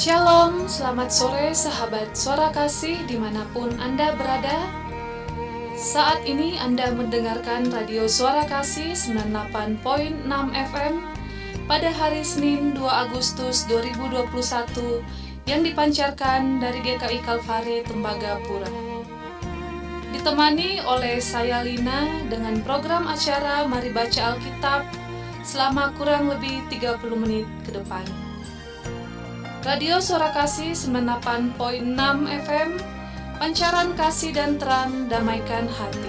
Shalom, selamat sore sahabat suara kasih di mana pun Anda berada Saat ini Anda mendengarkan radio suara kasih 98.6 FM Pada hari Senin 2 Agustus 2021 Yang dipancarkan dari GKI Kalvari Tembagapura Ditemani oleh saya Lina dengan program acara Mari Baca Alkitab selama kurang lebih 30 menit ke depan. Radio Suara Kasih 98.6 FM, pancaran kasih dan terang damaikan hati.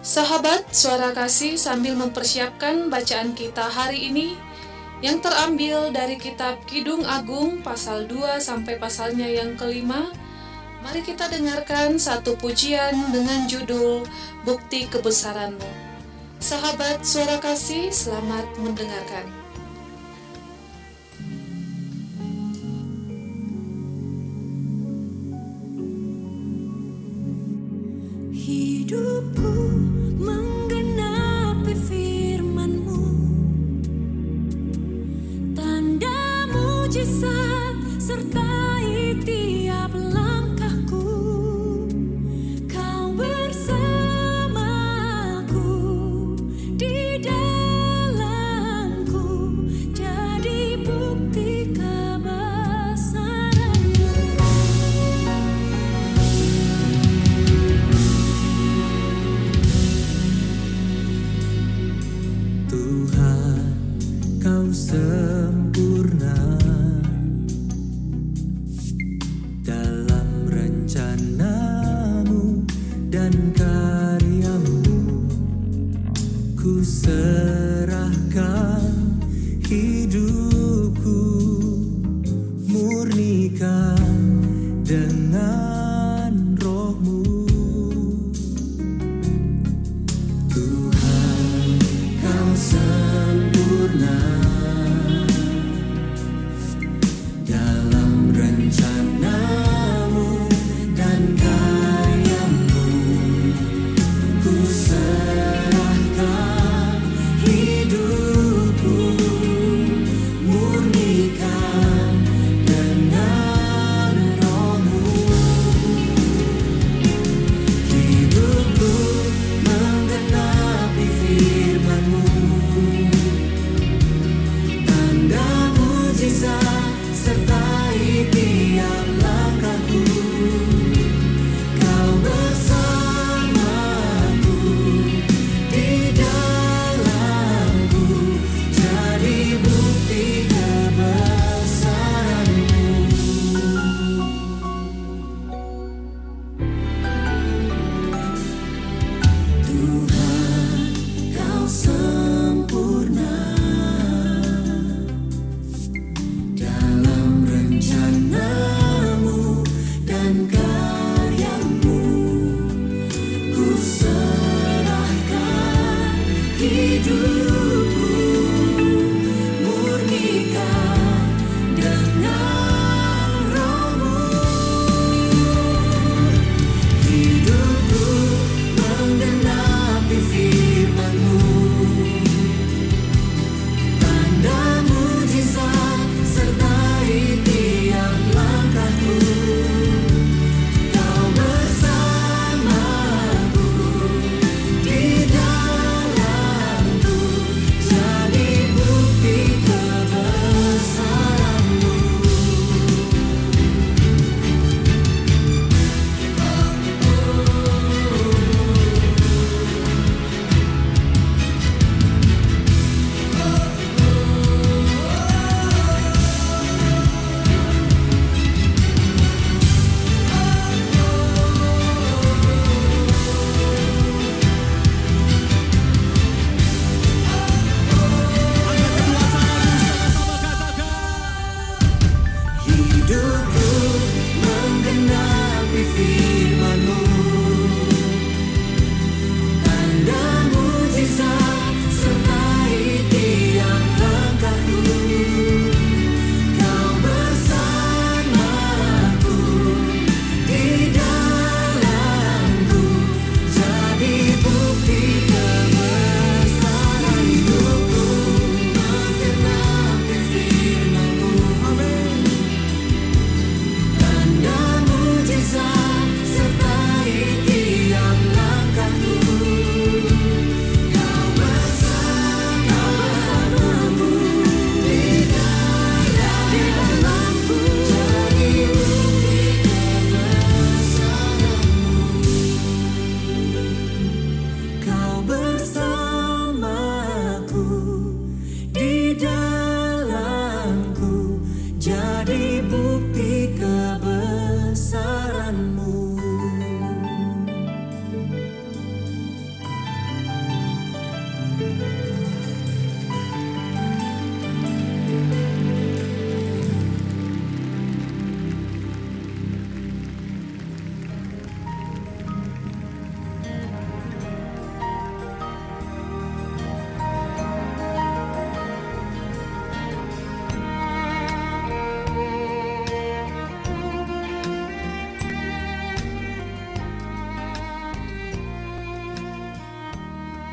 Sahabat Suara Kasih sambil mempersiapkan bacaan kita hari ini, yang terambil dari kitab Kidung Agung pasal 2 sampai pasalnya yang kelima. Mari kita dengarkan satu pujian dengan judul Bukti Kebesaranmu. Sahabat suara kasih, selamat mendengarkan. Kau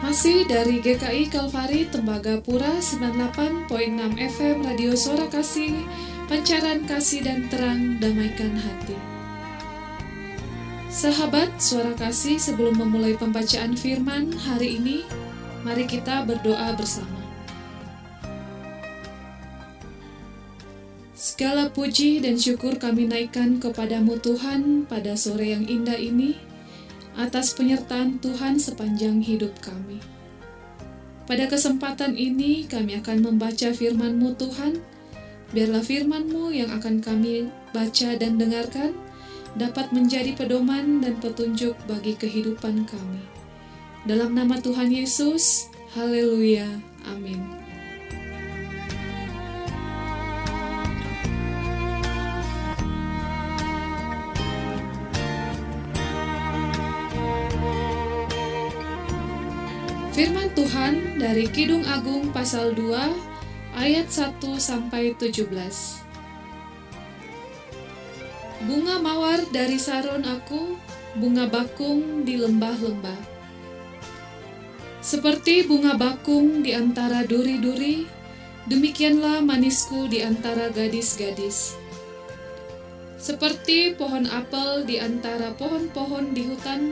Masih dari GKI Kalvari Tembagapura 98.6 FM Radio Suara Kasih, pancaran kasih dan terang damaikan hati. Sahabat Suara Kasih, sebelum memulai pembacaan firman hari ini, mari kita berdoa bersama. Segala puji dan syukur kami naikkan kepadamu Tuhan pada sore yang indah ini, atas penyertaan Tuhan sepanjang hidup kami. Pada kesempatan ini kami akan membaca firman-Mu Tuhan, biarlah firman-Mu yang akan kami baca dan dengarkan dapat menjadi pedoman dan petunjuk bagi kehidupan kami. Dalam nama Tuhan Yesus, haleluya, amin. Firman Tuhan dari Kidung Agung pasal 2 ayat 1 sampai 17. Bunga mawar dari saron aku, bunga bakung di lembah-lembah. Seperti bunga bakung di antara duri-duri, demikianlah manisku di antara gadis-gadis. Seperti pohon apel di antara pohon-pohon di hutan,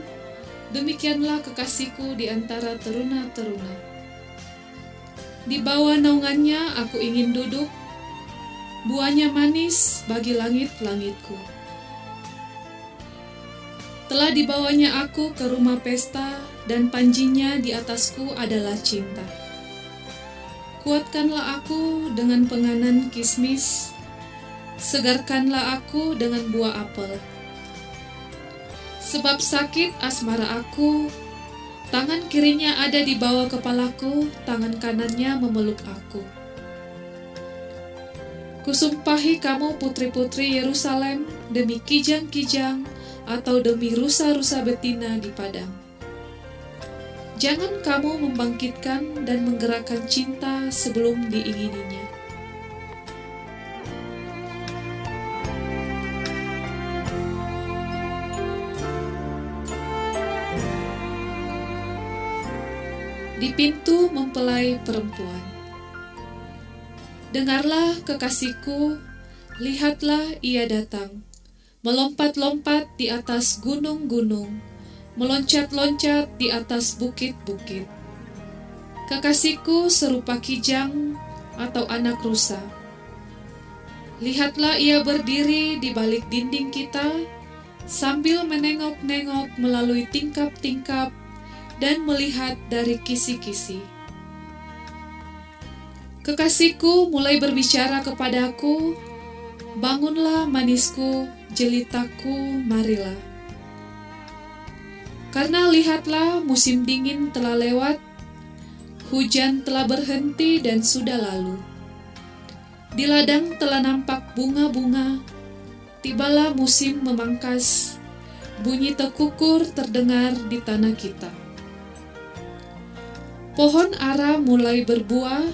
demikianlah kekasihku di antara teruna-teruna. Di bawah naungannya aku ingin duduk, buahnya manis bagi langit-langitku. Telah dibawanya aku ke rumah pesta, dan panjinya di atasku adalah cinta. Kuatkanlah aku dengan penganan kismis, segarkanlah aku dengan buah apel Sebab sakit asmara aku, tangan kirinya ada di bawah kepalaku, tangan kanannya memeluk aku. Kusumpahi kamu putri-putri Yerusalem demi kijang-kijang atau demi rusa-rusa betina di padang. Jangan kamu membangkitkan dan menggerakkan cinta sebelum diingininya. Di pintu mempelai perempuan. Dengarlah kekasihku, lihatlah ia datang, melompat-lompat di atas gunung-gunung, meloncat-loncat di atas bukit-bukit. Kekasihku serupa kijang atau anak rusa. Lihatlah ia berdiri di balik dinding kita, sambil menengok-nengok melalui tingkap-tingkap dan melihat dari kisi-kisi. Kekasihku mulai berbicara kepadaku, "Bangunlah, manisku, jelitaku, marilah." Karena lihatlah, musim dingin telah lewat, hujan telah berhenti dan sudah lalu. Di ladang telah nampak bunga-bunga, tibalah musim memangkas, bunyi tekukur terdengar di tanah kita. Pohon ara mulai berbuah,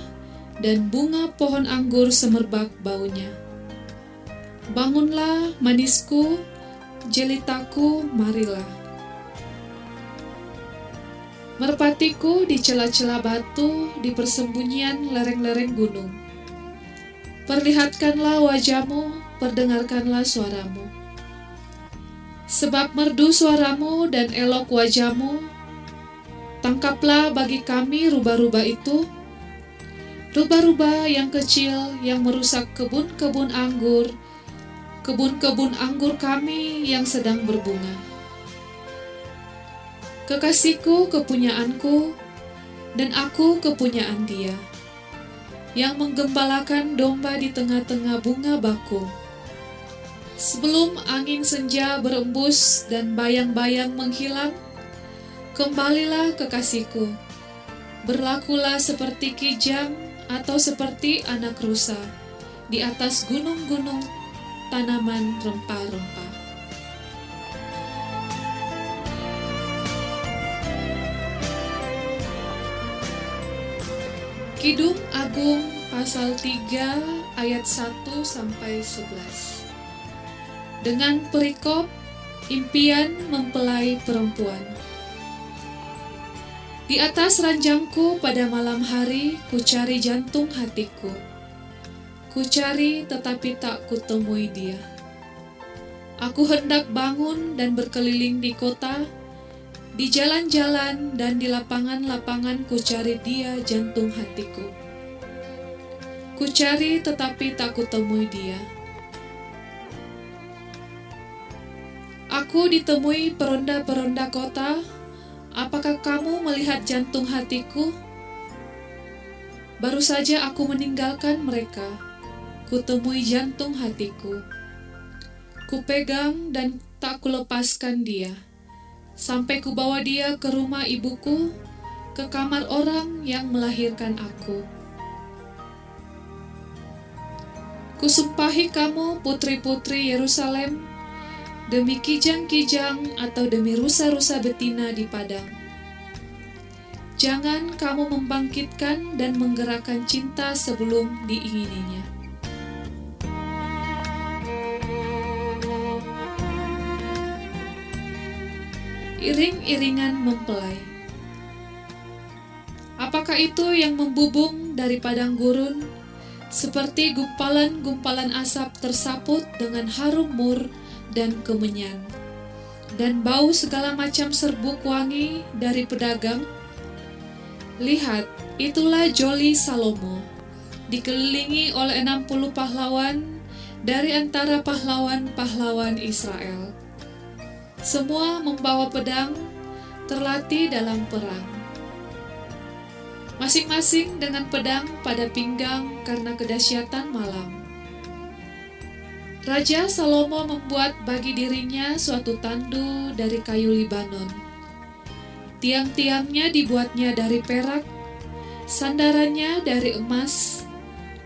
dan bunga pohon anggur semerbak baunya. Bangunlah, manisku, jelitaku, marilah. Merpatiku di celah-celah batu di persembunyian lereng-lereng gunung. Perlihatkanlah wajahmu, perdengarkanlah suaramu. Sebab merdu suaramu dan elok wajahmu, Tangkaplah bagi kami rubah-rubah itu, rubah-rubah yang kecil yang merusak kebun-kebun anggur, kebun-kebun anggur kami yang sedang berbunga. Kekasihku kepunyaanku, dan aku kepunyaan dia, yang menggembalakan domba di tengah-tengah bunga bakung. Sebelum angin senja berembus dan bayang-bayang menghilang, Kembalilah kekasihku, berlakulah seperti kijang atau seperti anak rusa di atas gunung-gunung tanaman rempah-rempah. Kidung Agung pasal 3 ayat 1 sampai 11. Dengan perikop impian mempelai perempuan. Di atas ranjangku pada malam hari, ku cari jantung hatiku. Ku cari tetapi tak kutemui dia. Aku hendak bangun dan berkeliling di kota, di jalan-jalan dan di lapangan-lapangan ku cari dia jantung hatiku. Ku cari tetapi tak kutemui dia. Aku ditemui peronda-peronda kota. Apakah kamu melihat jantung hatiku? Baru saja aku meninggalkan mereka. Kutemui jantung hatiku. Kupegang dan tak kulepaskan dia. Sampai kubawa dia ke rumah ibuku, ke kamar orang yang melahirkan aku. Kusumpahi kamu putri-putri Yerusalem, demi kijang-kijang atau demi rusa-rusa betina di padang. Jangan kamu membangkitkan dan menggerakkan cinta sebelum diingininya. Iring-iringan mempelai. Apakah itu yang membubung dari padang gurun, seperti gumpalan-gumpalan asap tersaput dengan harum mur dan kemenyan, dan bau segala macam serbuk wangi dari pedagang? Lihat, itulah Joli Salomo, dikelilingi oleh 60 pahlawan dari antara pahlawan-pahlawan Israel. Semua membawa pedang, terlatih dalam perang. Masing-masing dengan pedang pada pinggang karena kedahsyatan malam. Raja Salomo membuat bagi dirinya suatu tandu dari kayu Libanon. Tiang-tiangnya dibuatnya dari perak, sandarannya dari emas,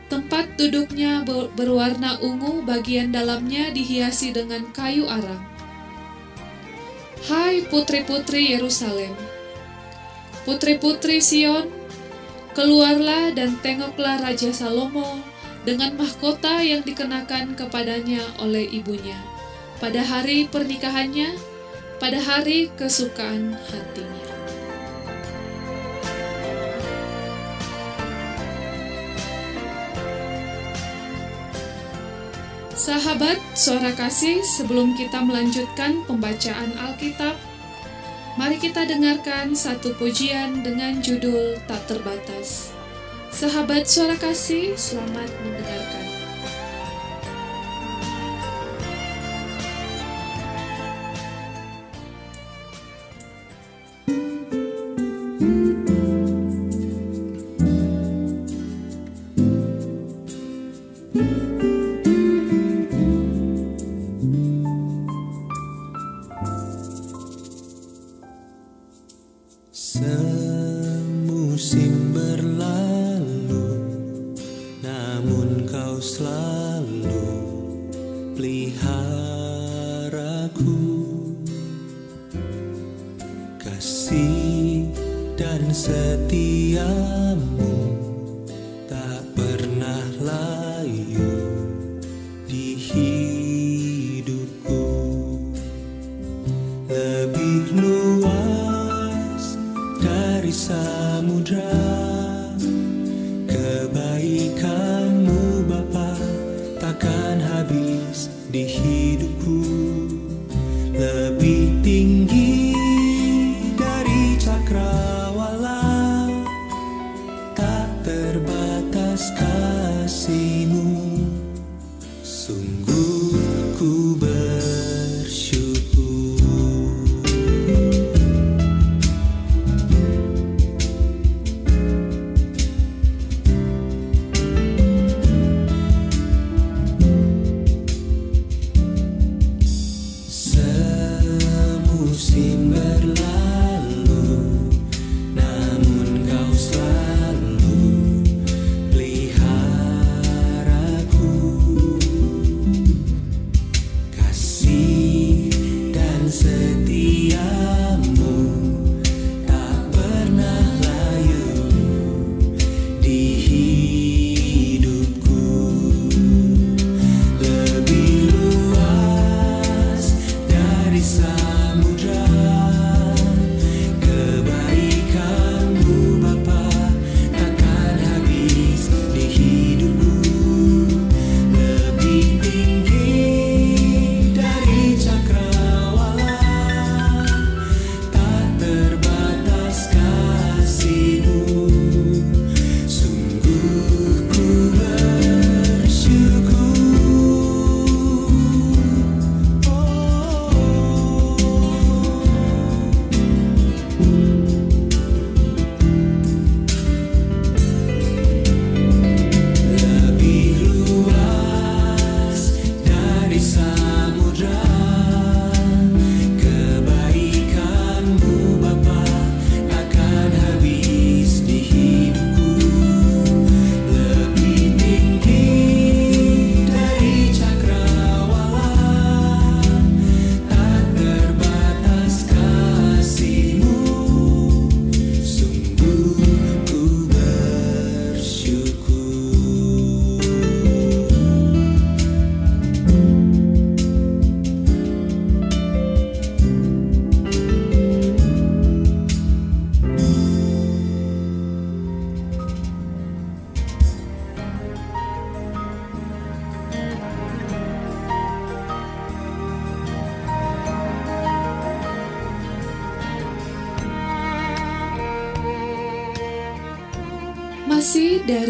tempat duduknya ber- berwarna ungu bagian dalamnya dihiasi dengan kayu arang. Hai putri-putri Yerusalem, putri-putri Sion, keluarlah dan tengoklah Raja Salomo dengan mahkota yang dikenakan kepadanya oleh ibunya pada hari pernikahannya, pada hari kesukaan hatinya. Sahabat suara kasih, sebelum kita melanjutkan pembacaan Alkitab, mari kita dengarkan satu pujian dengan judul Tak Terbatas. Sahabat suara kasih, selamat mendengarkan.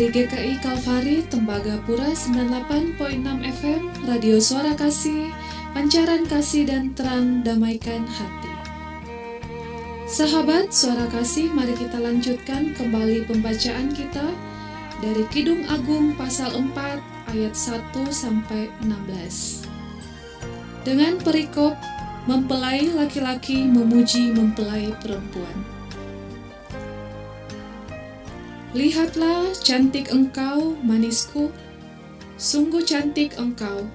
GKI Kalvari Tembagapura 98.6 FM Radio Suara Kasih Pancaran Kasih dan Terang Damaikan Hati. Sahabat Suara Kasih mari kita lanjutkan kembali pembacaan kita dari Kidung Agung pasal 4 ayat 1 sampai 16 Dengan perikop mempelai laki-laki memuji mempelai perempuan Lihatlah cantik engkau, manisku, sungguh cantik engkau.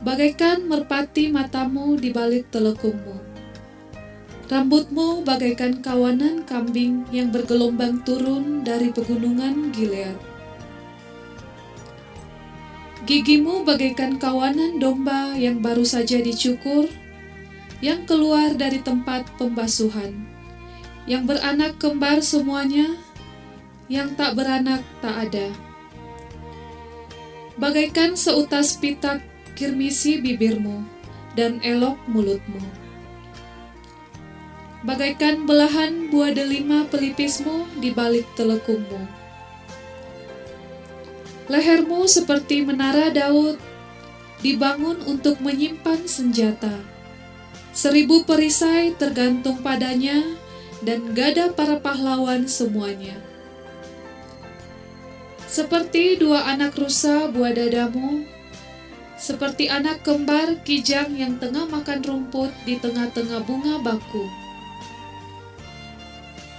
Bagaikan merpati matamu di balik telekungmu. Rambutmu bagaikan kawanan kambing yang bergelombang turun dari pegunungan Gilead. Gigimu bagaikan kawanan domba yang baru saja dicukur, yang keluar dari tempat pembasuhan yang beranak kembar semuanya, yang tak beranak tak ada. Bagaikan seutas pitak kirmisi bibirmu dan elok mulutmu. Bagaikan belahan buah delima pelipismu di balik telekungmu. Lehermu seperti menara Daud, dibangun untuk menyimpan senjata. Seribu perisai tergantung padanya dan gada para pahlawan semuanya. Seperti dua anak rusa buah dadamu, seperti anak kembar kijang yang tengah makan rumput di tengah-tengah bunga baku.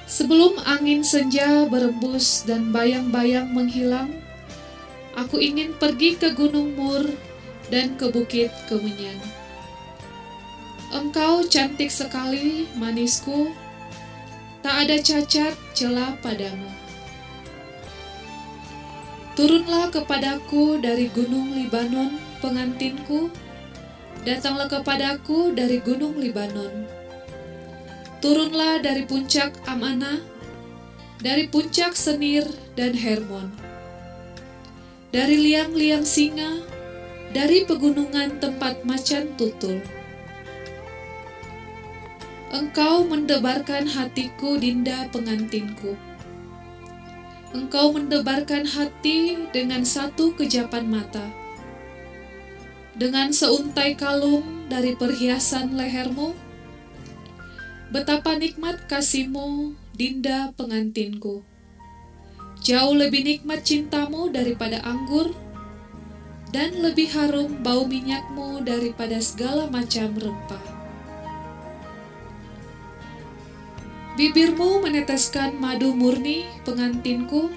Sebelum angin senja berembus dan bayang-bayang menghilang, aku ingin pergi ke Gunung Mur dan ke Bukit Kemenyan. Engkau cantik sekali, manisku, tak ada cacat celah padamu. Turunlah kepadaku dari gunung Libanon, pengantinku, datanglah kepadaku dari gunung Libanon. Turunlah dari puncak Amana, dari puncak Senir dan Hermon. Dari liang-liang singa, dari pegunungan tempat macan tutul Engkau mendebarkan hatiku, Dinda pengantinku. Engkau mendebarkan hati dengan satu kejapan mata. Dengan seuntai kalung dari perhiasan lehermu, betapa nikmat kasihmu, Dinda pengantinku. Jauh lebih nikmat cintamu daripada anggur, dan lebih harum bau minyakmu daripada segala macam rempah. Bibirmu meneteskan madu murni, pengantinku.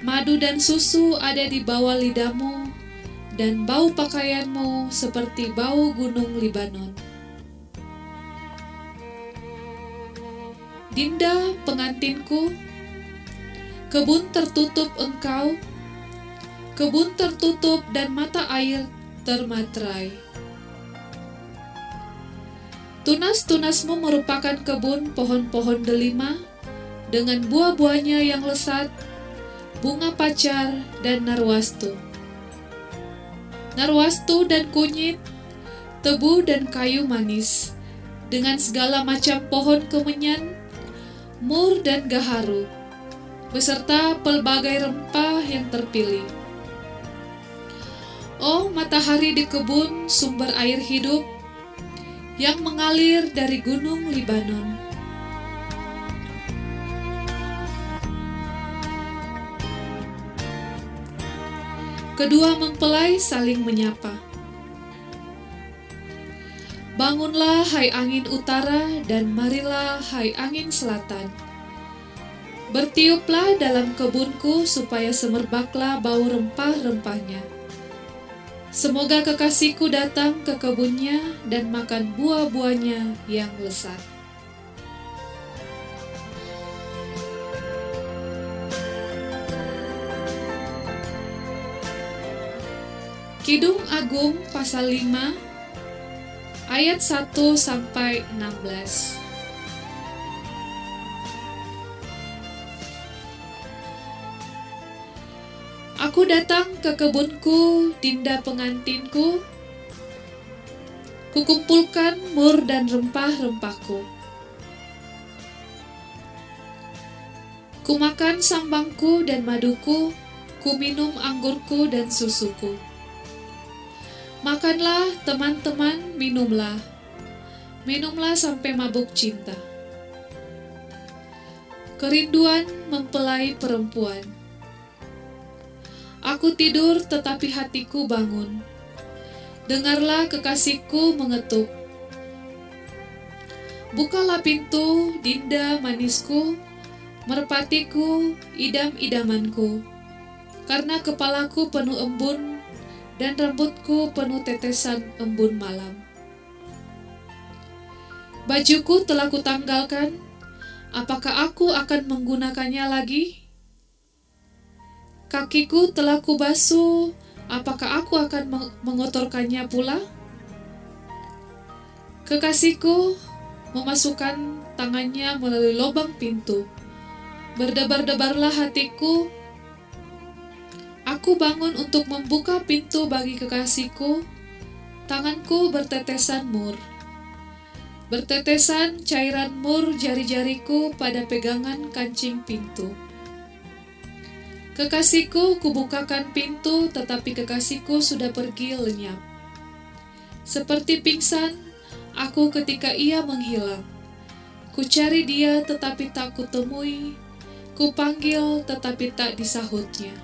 Madu dan susu ada di bawah lidahmu, dan bau pakaianmu seperti bau gunung Libanon. Dinda, pengantinku, kebun tertutup engkau, kebun tertutup dan mata air termatrai. Tunas-tunasmu merupakan kebun pohon-pohon delima dengan buah-buahnya yang lesat, bunga pacar, dan narwastu. Narwastu dan kunyit, tebu dan kayu manis, dengan segala macam pohon kemenyan, mur dan gaharu, beserta pelbagai rempah yang terpilih. Oh matahari di kebun, sumber air hidup, yang mengalir dari gunung Libanon. Kedua mempelai saling menyapa. Bangunlah hai angin utara dan marilah hai angin selatan. Bertiuplah dalam kebunku supaya semerbaklah bau rempah-rempahnya Semoga kekasihku datang ke kebunnya dan makan buah-buahnya yang lesat. Kidung Agung pasal 5 ayat 1 sampai 16. Aku datang ke kebunku, Dinda pengantinku. Kukumpulkan mur dan rempah-rempahku. Ku makan sambangku dan maduku, ku minum anggurku dan susuku. Makanlah teman-teman, minumlah. Minumlah sampai mabuk cinta. Kerinduan mempelai perempuan. Aku tidur tetapi hatiku bangun. Dengarlah kekasihku mengetuk. Bukalah pintu, Dinda manisku, merpatiku, idam-idamanku. Karena kepalaku penuh embun dan rambutku penuh tetesan embun malam. Bajuku telah kutanggalkan, apakah aku akan menggunakannya lagi? Kakiku telah kubasuh, apakah aku akan meng- mengotorkannya pula? Kekasihku memasukkan tangannya melalui lubang pintu. Berdebar-debarlah hatiku. Aku bangun untuk membuka pintu bagi kekasihku. Tanganku bertetesan mur. Bertetesan cairan mur jari-jariku pada pegangan kancing pintu. Kekasihku kubukakan pintu, tetapi kekasihku sudah pergi lenyap. Seperti pingsan, aku ketika ia menghilang. Ku cari dia tetapi tak kutemui, ku panggil tetapi tak disahutnya.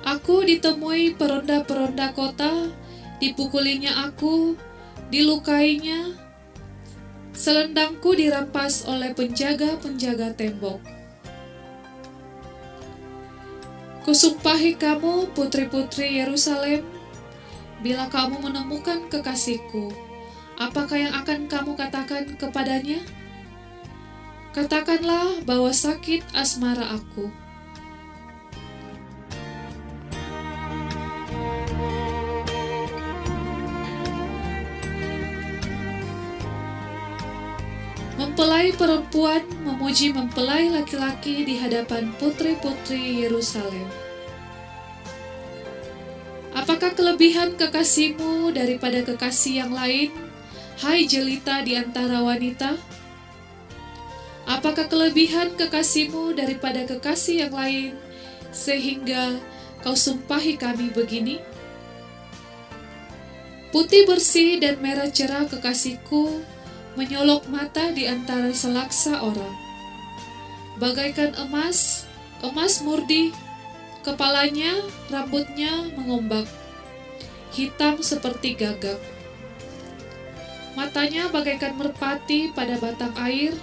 Aku ditemui peronda-peronda kota, dipukulinya aku, dilukainya. Selendangku dirampas oleh penjaga-penjaga tembok. Kusumpahi kamu, putri-putri Yerusalem, bila kamu menemukan kekasihku, apakah yang akan kamu katakan kepadanya? Katakanlah bahwa sakit asmara aku. Mempelai perempuan memuji mempelai laki-laki di hadapan putri-putri Yerusalem. Apakah kelebihan kekasihmu daripada kekasih yang lain, hai jelita di antara wanita? Apakah kelebihan kekasihmu daripada kekasih yang lain, sehingga kau sumpahi kami begini? Putih bersih dan merah cerah kekasihku, menyolok mata di antara selaksa orang. Bagaikan emas, emas murni, kepalanya, rambutnya mengombak, hitam seperti gagak. Matanya bagaikan merpati pada batang air,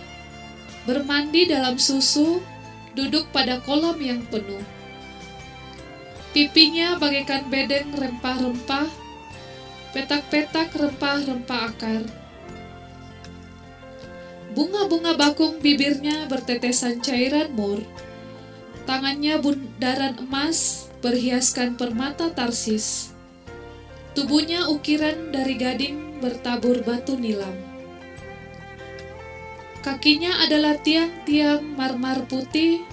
bermandi dalam susu, duduk pada kolam yang penuh. Pipinya bagaikan bedeng rempah-rempah, petak-petak rempah-rempah akar. Bunga-bunga bakung bibirnya bertetesan cairan mur. Tangannya bundaran emas berhiaskan permata tarsis. Tubuhnya ukiran dari gading bertabur batu nilam. Kakinya adalah tiang-tiang marmar putih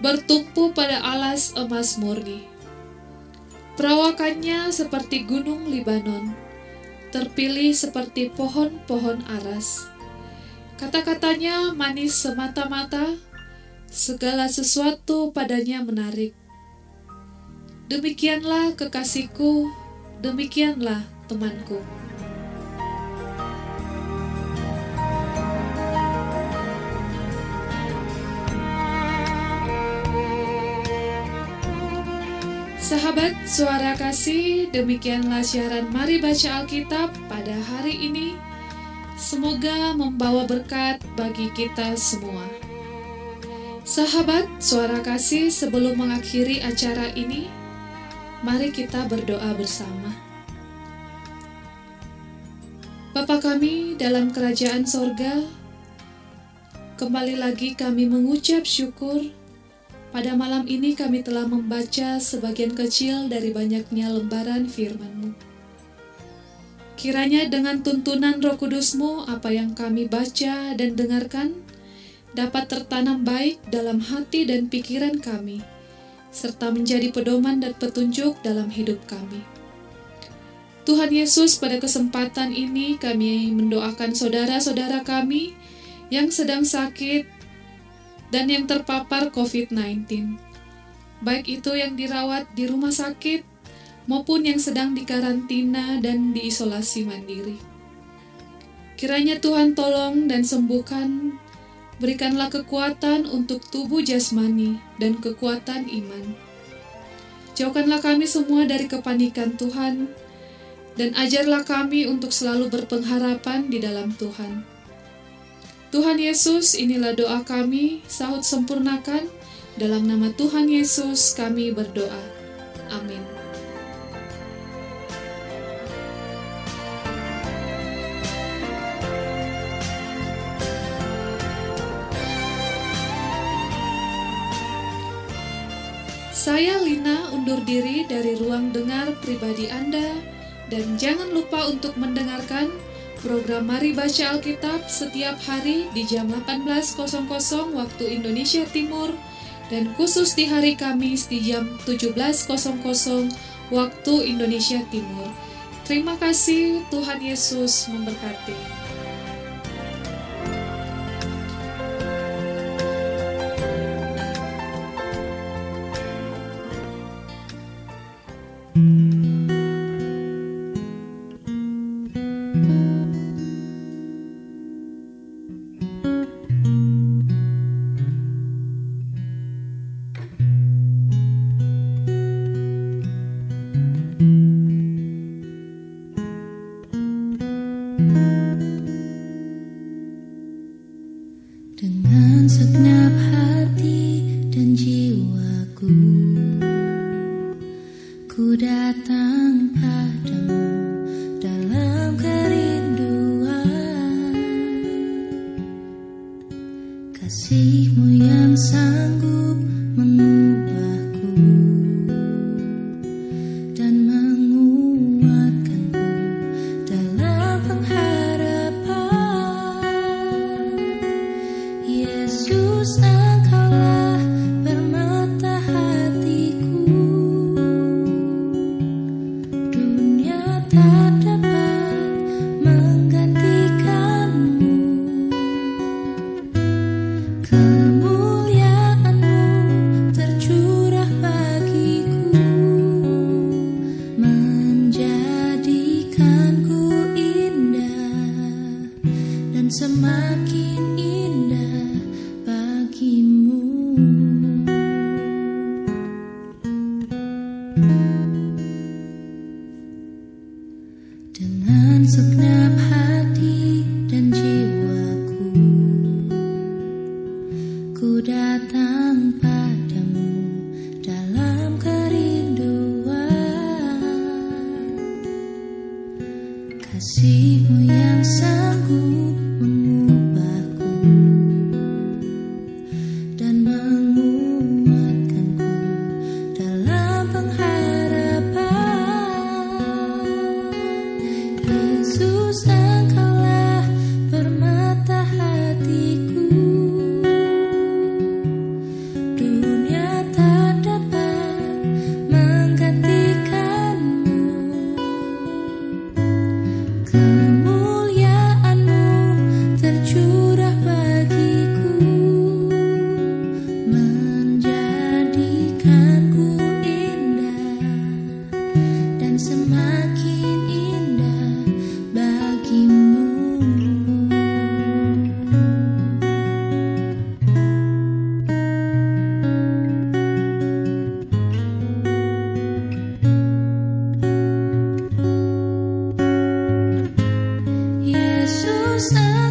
bertumpu pada alas emas murni. Perawakannya seperti gunung Libanon, terpilih seperti pohon-pohon aras. Kata-katanya manis semata-mata, segala sesuatu padanya menarik. Demikianlah kekasihku, demikianlah temanku. Sahabat suara kasih, demikianlah siaran Mari Baca Alkitab pada hari ini. Semoga membawa berkat bagi kita semua. Sahabat suara kasih, sebelum mengakhiri acara ini, mari kita berdoa bersama. Bapa kami dalam kerajaan sorga, kembali lagi kami mengucap syukur pada malam ini kami telah membaca sebagian kecil dari banyaknya lembaran firman-Mu. Kiranya dengan tuntunan roh kudus-Mu, apa yang kami baca dan dengarkan dapat tertanam baik dalam hati dan pikiran kami, serta menjadi pedoman dan petunjuk dalam hidup kami. Tuhan Yesus, pada kesempatan ini kami mendoakan saudara-saudara kami yang sedang sakit, dan yang terpapar COVID-19. Baik itu yang dirawat di rumah sakit maupun yang sedang dikarantina dan diisolasi mandiri. Kiranya Tuhan tolong dan sembuhkan, berikanlah kekuatan untuk tubuh jasmani dan kekuatan iman. Jauhkanlah kami semua dari kepanikan Tuhan, dan ajarlah kami untuk selalu berpengharapan di dalam Tuhan. Tuhan Yesus, inilah doa kami, sahut sempurnakan, dalam nama Tuhan Yesus kami berdoa. Amin. Saya Lina undur diri dari ruang dengar pribadi Anda dan jangan lupa untuk mendengarkan program Mari Baca Alkitab setiap hari di jam 18.00 waktu Indonesia Timur dan khusus di hari Kamis di jam 17.00 waktu Indonesia Timur. Terima kasih, Tuhan Yesus memberkati. Kasihmu yang sanggup is